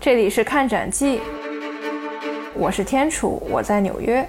这里是看展记，我是天楚，我在纽约。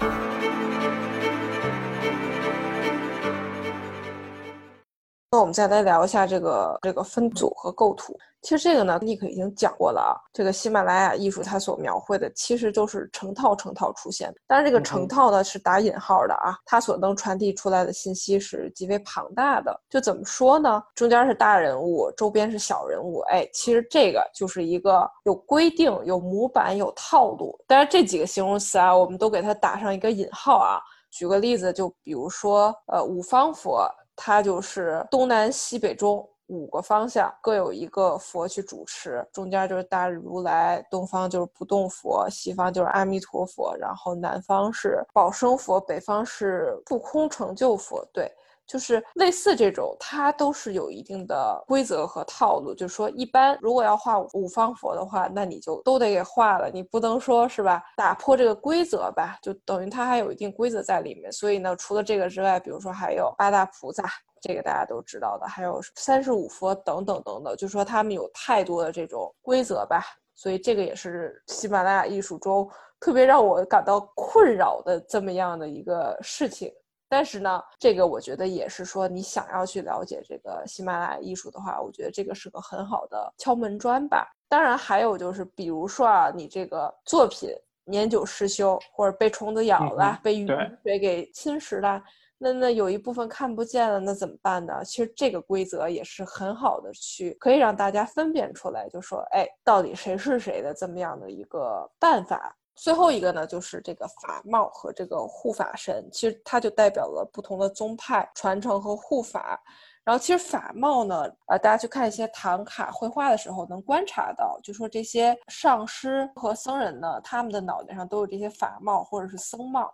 那我们再来聊一下这个这个分组和构图。其实这个呢，尼克已经讲过了啊。这个喜马拉雅艺术它所描绘的，其实就是成套成套出现的。当然，这个成套呢是打引号的啊，它所能传递出来的信息是极为庞大的。就怎么说呢？中间是大人物，周边是小人物。哎，其实这个就是一个有规定、有模板、有套路。但是，这几个形容词啊，我们都给它打上一个引号啊。举个例子，就比如说，呃，五方佛。它就是东南西北中五个方向各有一个佛去主持，中间就是大日如来，东方就是不动佛，西方就是阿弥陀佛，然后南方是宝生佛，北方是不空成就佛。对。就是类似这种，它都是有一定的规则和套路。就是说，一般如果要画五方佛的话，那你就都得给画了，你不能说是吧？打破这个规则吧，就等于它还有一定规则在里面。所以呢，除了这个之外，比如说还有八大菩萨，这个大家都知道的，还有三十五佛等等等等，就说他们有太多的这种规则吧。所以这个也是喜马拉雅艺术中特别让我感到困扰的这么样的一个事情。但是呢，这个我觉得也是说，你想要去了解这个喜马拉雅艺术的话，我觉得这个是个很好的敲门砖吧。当然，还有就是，比如说啊，你这个作品年久失修，或者被虫子咬了，被雨水给侵蚀了，那那有一部分看不见了，那怎么办呢？其实这个规则也是很好的，去可以让大家分辨出来，就说，哎，到底谁是谁的这么样的一个办法。最后一个呢，就是这个法帽和这个护法神，其实它就代表了不同的宗派传承和护法。然后，其实法帽呢，呃，大家去看一些唐卡绘画的时候，能观察到，就说这些上师和僧人呢，他们的脑袋上都有这些法帽或者是僧帽。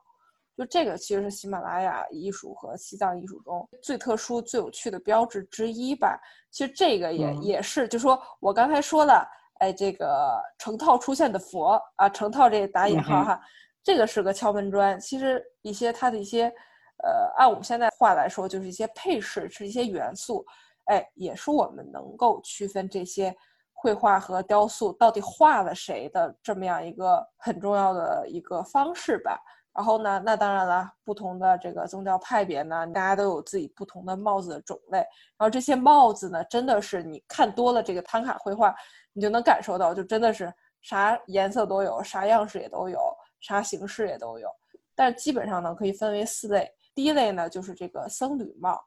就这个其实是喜马拉雅艺术和西藏艺术中最特殊、最有趣的标志之一吧。其实这个也也是，就说我刚才说了。哎，这个成套出现的佛啊，成套这打引号哈，这个是个敲门砖。其实一些它的一些，呃，按我们现在话来说，就是一些配饰，是一些元素。哎，也是我们能够区分这些绘画和雕塑到底画了谁的这么样一个很重要的一个方式吧。然后呢，那当然了，不同的这个宗教派别呢，大家都有自己不同的帽子的种类。然后这些帽子呢，真的是你看多了这个唐卡绘画。你就能感受到，就真的是啥颜色都有，啥样式也都有，啥形式也都有。但基本上呢，可以分为四类。第一类呢，就是这个僧侣帽，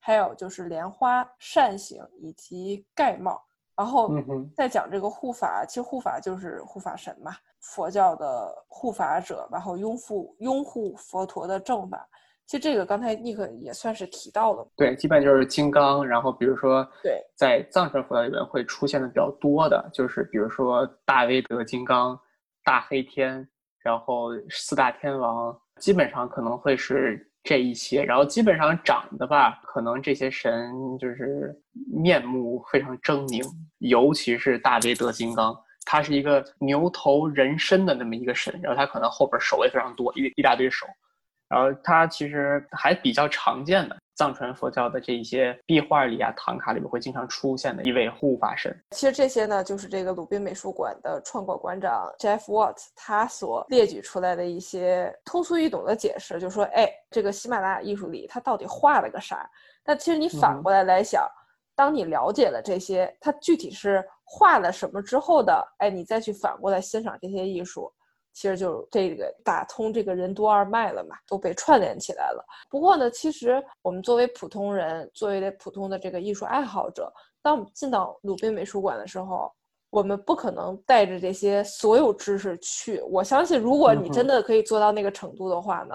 还有就是莲花、扇形以及盖帽。然后再讲这个护法，其实护法就是护法神嘛，佛教的护法者，然后拥护拥护佛陀的正法。其实这个刚才尼克也算是提到了，对，基本就是金刚。然后比如说，对，在藏传佛教里面会出现的比较多的，就是比如说大威德金刚、大黑天，然后四大天王，基本上可能会是这一些。然后基本上长的吧，可能这些神就是面目非常狰狞，尤其是大威德金刚，他是一个牛头人身的那么一个神，然后他可能后边手也非常多，一一大堆手。然后他其实还比较常见的藏传佛教的这一些壁画里啊、唐卡里面会经常出现的一位护法神。其实这些呢，就是这个鲁宾美术馆的创馆馆长 Jeff Watt 他所列举出来的一些通俗易懂的解释，就是说，哎，这个喜马拉雅艺术里他到底画了个啥？但其实你反过来来想，当你了解了这些，它具体是画了什么之后的，哎，你再去反过来欣赏这些艺术。其实就这个打通这个任督二脉了嘛，都被串联起来了。不过呢，其实我们作为普通人，作为普通的这个艺术爱好者，当我们进到鲁宾美术馆的时候，我们不可能带着这些所有知识去。我相信，如果你真的可以做到那个程度的话呢，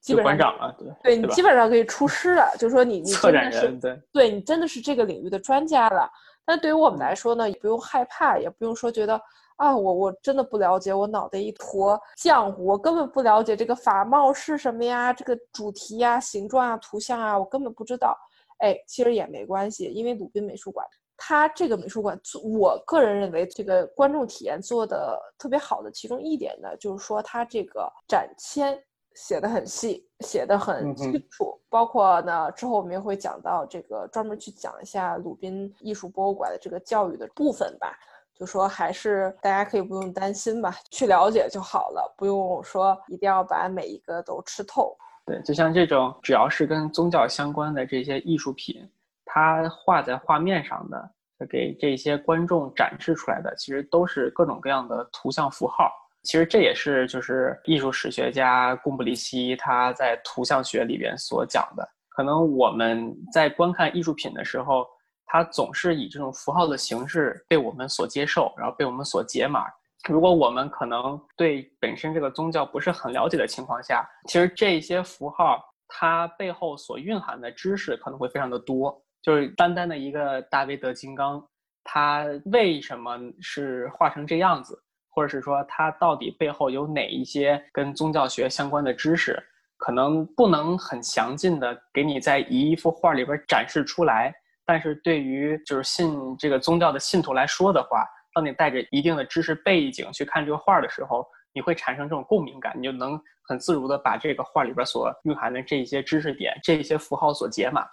基本上馆长了，对，对你基本上可以出师了。就是说，你你真的是对，对你真的是这个领域的专家了。但对于我们来说呢，也不用害怕，也不用说觉得。啊，我我真的不了解，我脑袋一坨浆糊，我根本不了解这个法帽是什么呀，这个主题呀、形状啊、图像啊，我根本不知道。哎，其实也没关系，因为鲁宾美术馆，它这个美术馆，我个人认为这个观众体验做的特别好的其中一点呢，就是说它这个展签写的很细，写的很清楚，包括呢之后我们也会讲到这个专门去讲一下鲁宾艺术博物馆的这个教育的部分吧。就说还是大家可以不用担心吧，去了解就好了，不用说一定要把每一个都吃透。对，就像这种只要是跟宗教相关的这些艺术品，它画在画面上的，给这些观众展示出来的，其实都是各种各样的图像符号。其实这也是就是艺术史学家贡布里希他在图像学里边所讲的。可能我们在观看艺术品的时候，它总是以这种符号的形式被我们所接受，然后被我们所解码。如果我们可能对本身这个宗教不是很了解的情况下，其实这些符号它背后所蕴含的知识可能会非常的多。就是单单的一个大卫德金刚，它为什么是画成这样子，或者是说它到底背后有哪一些跟宗教学相关的知识，可能不能很详尽的给你在一幅画里边展示出来。但是对于就是信这个宗教的信徒来说的话，当你带着一定的知识背景去看这个画的时候，你会产生这种共鸣感，你就能很自如的把这个画里边所蕴含的这一些知识点、这一些符号所解码。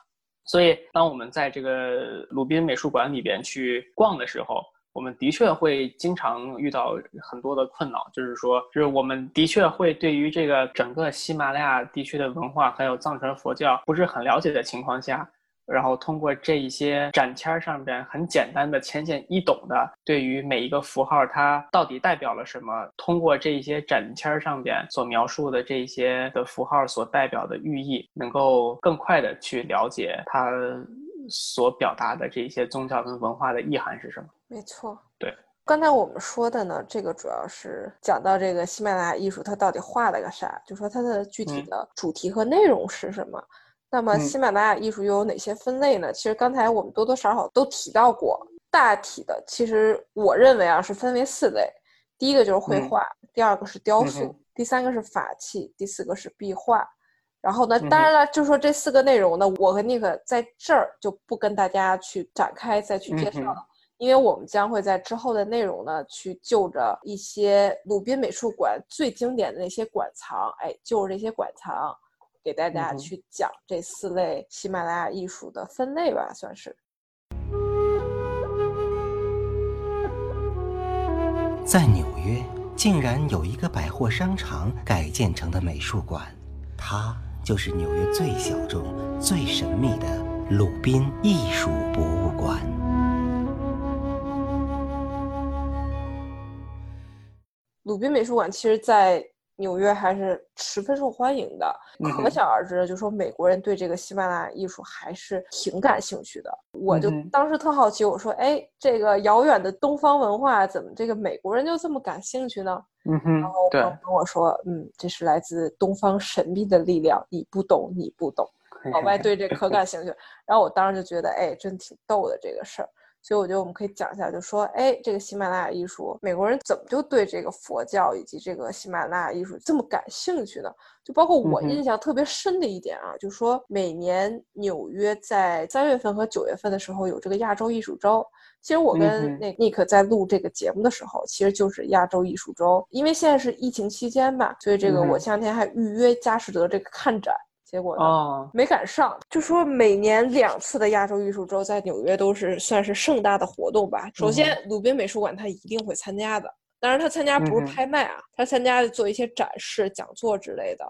所以，当我们在这个鲁宾美术馆里边去逛的时候，我们的确会经常遇到很多的困扰，就是说，就是我们的确会对于这个整个喜马拉雅地区的文化还有藏传佛教不是很了解的情况下。然后通过这一些展签上边很简单的、浅显易懂的，对于每一个符号它到底代表了什么，通过这一些展签上边所描述的这些的符号所代表的寓意，能够更快的去了解它所表达的这些宗教跟文化的意涵是什么。没错，对。刚才我们说的呢，这个主要是讲到这个喜马拉雅艺术它到底画了个啥，就说它的具体的主题和内容是什么。那么喜马拉雅艺术又有哪些分类呢？其实刚才我们多多少少都提到过，大体的，其实我认为啊是分为四类，第一个就是绘画，第二个是雕塑，第三个是法器，第四个是壁画。然后呢，当然了，就说这四个内容呢，我和尼克在这儿就不跟大家去展开再去介绍了，因为我们将会在之后的内容呢去就着一些鲁宾美术馆最经典的那些馆藏，哎，就着这些馆藏。给大家去讲这四类喜马拉雅艺术的分类吧，算是。在纽约，竟然有一个百货商场改建成的美术馆，它就是纽约最小众、最神秘的鲁宾艺术博物馆。鲁宾美术馆其实，在。纽约还是十分受欢迎的，可想而知，就说美国人对这个喜马拉雅艺术还是挺感兴趣的。我就当时特好奇，我说：“哎，这个遥远的东方文化，怎么这个美国人就这么感兴趣呢？”嗯哼，然后跟我说：“嗯，这是来自东方神秘的力量，你不懂，你不懂。”老外对这可感兴趣。然后我当时就觉得，哎，真挺逗的这个事儿。所以我觉得我们可以讲一下，就说，哎，这个喜马拉雅艺术，美国人怎么就对这个佛教以及这个喜马拉雅艺术这么感兴趣呢？就包括我印象特别深的一点啊，就是说每年纽约在三月份和九月份的时候有这个亚洲艺术周。其实我跟那 Nick 在录这个节目的时候，其实就是亚洲艺术周，因为现在是疫情期间嘛，所以这个我前两天还预约佳士得这个看展。结果呢，没赶上。就说每年两次的亚洲艺术周在纽约都是算是盛大的活动吧。首先，鲁宾美术馆他一定会参加的，当然他参加不是拍卖啊，他参加做一些展示、讲座之类的。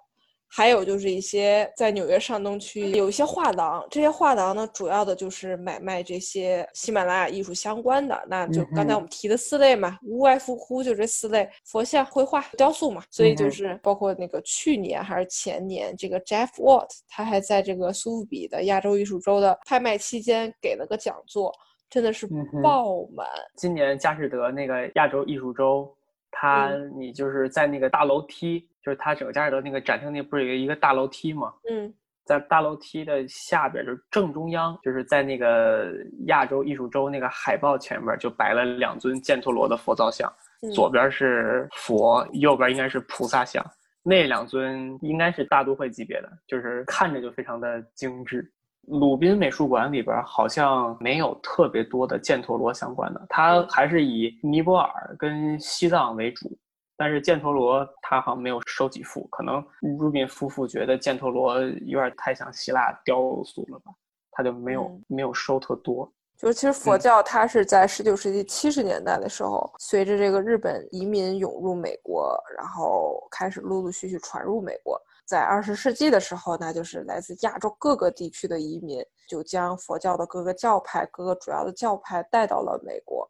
还有就是一些在纽约上东区有一些画廊，这些画廊呢，主要的就是买卖这些喜马拉雅艺术相关的。那就刚才我们提的四类嘛，无外乎乎就这四类：佛像、绘画、雕塑嘛。所以就是包括那个去年还是前年，这个 Jeff Watt 他还在这个苏富比的亚洲艺术周的拍卖期间给了个讲座，真的是爆满。今年佳士得那个亚洲艺术周，他你就是在那个大楼梯。就是它整个加士得那个展厅那不是有一个大楼梯吗？嗯，在大楼梯的下边，就是正中央，就是在那个亚洲艺术周那个海报前面，就摆了两尊犍陀罗的佛造像，左边是佛，右边应该是菩萨像。那两尊应该是大都会级别的，就是看着就非常的精致。鲁宾美术馆里边好像没有特别多的犍陀罗相关的，它还是以尼泊尔跟西藏为主。但是犍陀罗它好像没有收几幅，可能入宾夫妇觉得犍陀罗有点太像希腊雕塑了吧，他就没有没有收特多。就是其实佛教它是在十九世纪七十年代的时候，随着这个日本移民涌入美国，然后开始陆陆续续传入美国。在二十世纪的时候，那就是来自亚洲各个地区的移民，就将佛教的各个教派、各个主要的教派带到了美国。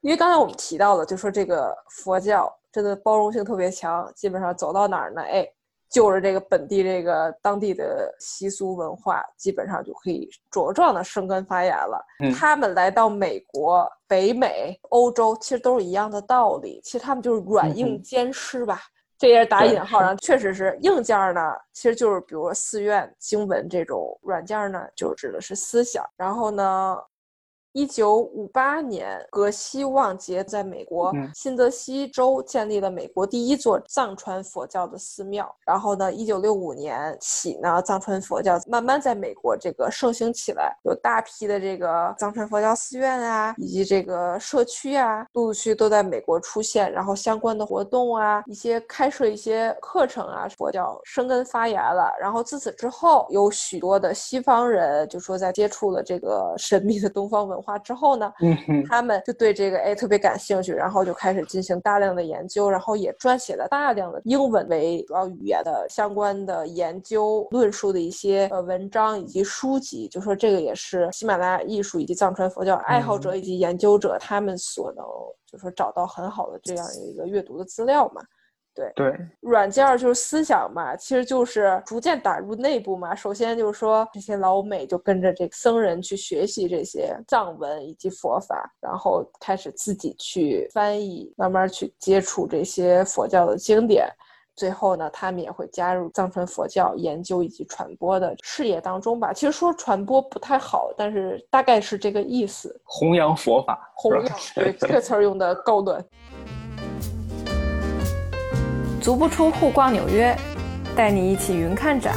因为刚才我们提到了，就说这个佛教真的包容性特别强，基本上走到哪儿呢，哎。就是这个本地这个当地的习俗文化，基本上就可以茁壮的生根发芽了。他们来到美国、北美、欧洲，其实都是一样的道理。其实他们就是软硬兼施吧，这也是打引号然后，确实是硬件呢，其实就是比如说寺院、经文这种软件呢，就指的是思想。然后呢？一九五八年，格西旺杰在美国新泽西州建立了美国第一座藏传佛教的寺庙。然后呢，一九六五年起呢，藏传佛教慢慢在美国这个盛行起来，有大批的这个藏传佛教寺院啊，以及这个社区啊，陆陆续都在美国出现。然后相关的活动啊，一些开设一些课程啊，佛教生根发芽了。然后自此之后，有许多的西方人就说在接触了这个神秘的东方文化。化之后呢，他们就对这个哎特别感兴趣，然后就开始进行大量的研究，然后也撰写了大量的英文为主要语言的相关的研究论述的一些呃文章以及书籍。就说这个也是喜马拉雅艺术以及藏传佛教爱好者以及研究者他们所能就说找到很好的这样一个阅读的资料嘛。对对，软件就是思想嘛，其实就是逐渐打入内部嘛。首先就是说，这些老美就跟着这个僧人去学习这些藏文以及佛法，然后开始自己去翻译，慢慢去接触这些佛教的经典。最后呢，他们也会加入藏传佛教研究以及传播的事业当中吧。其实说传播不太好，但是大概是这个意思。弘扬佛法，弘扬，对这个词儿用的高端。足不出户逛纽约，带你一起云看展。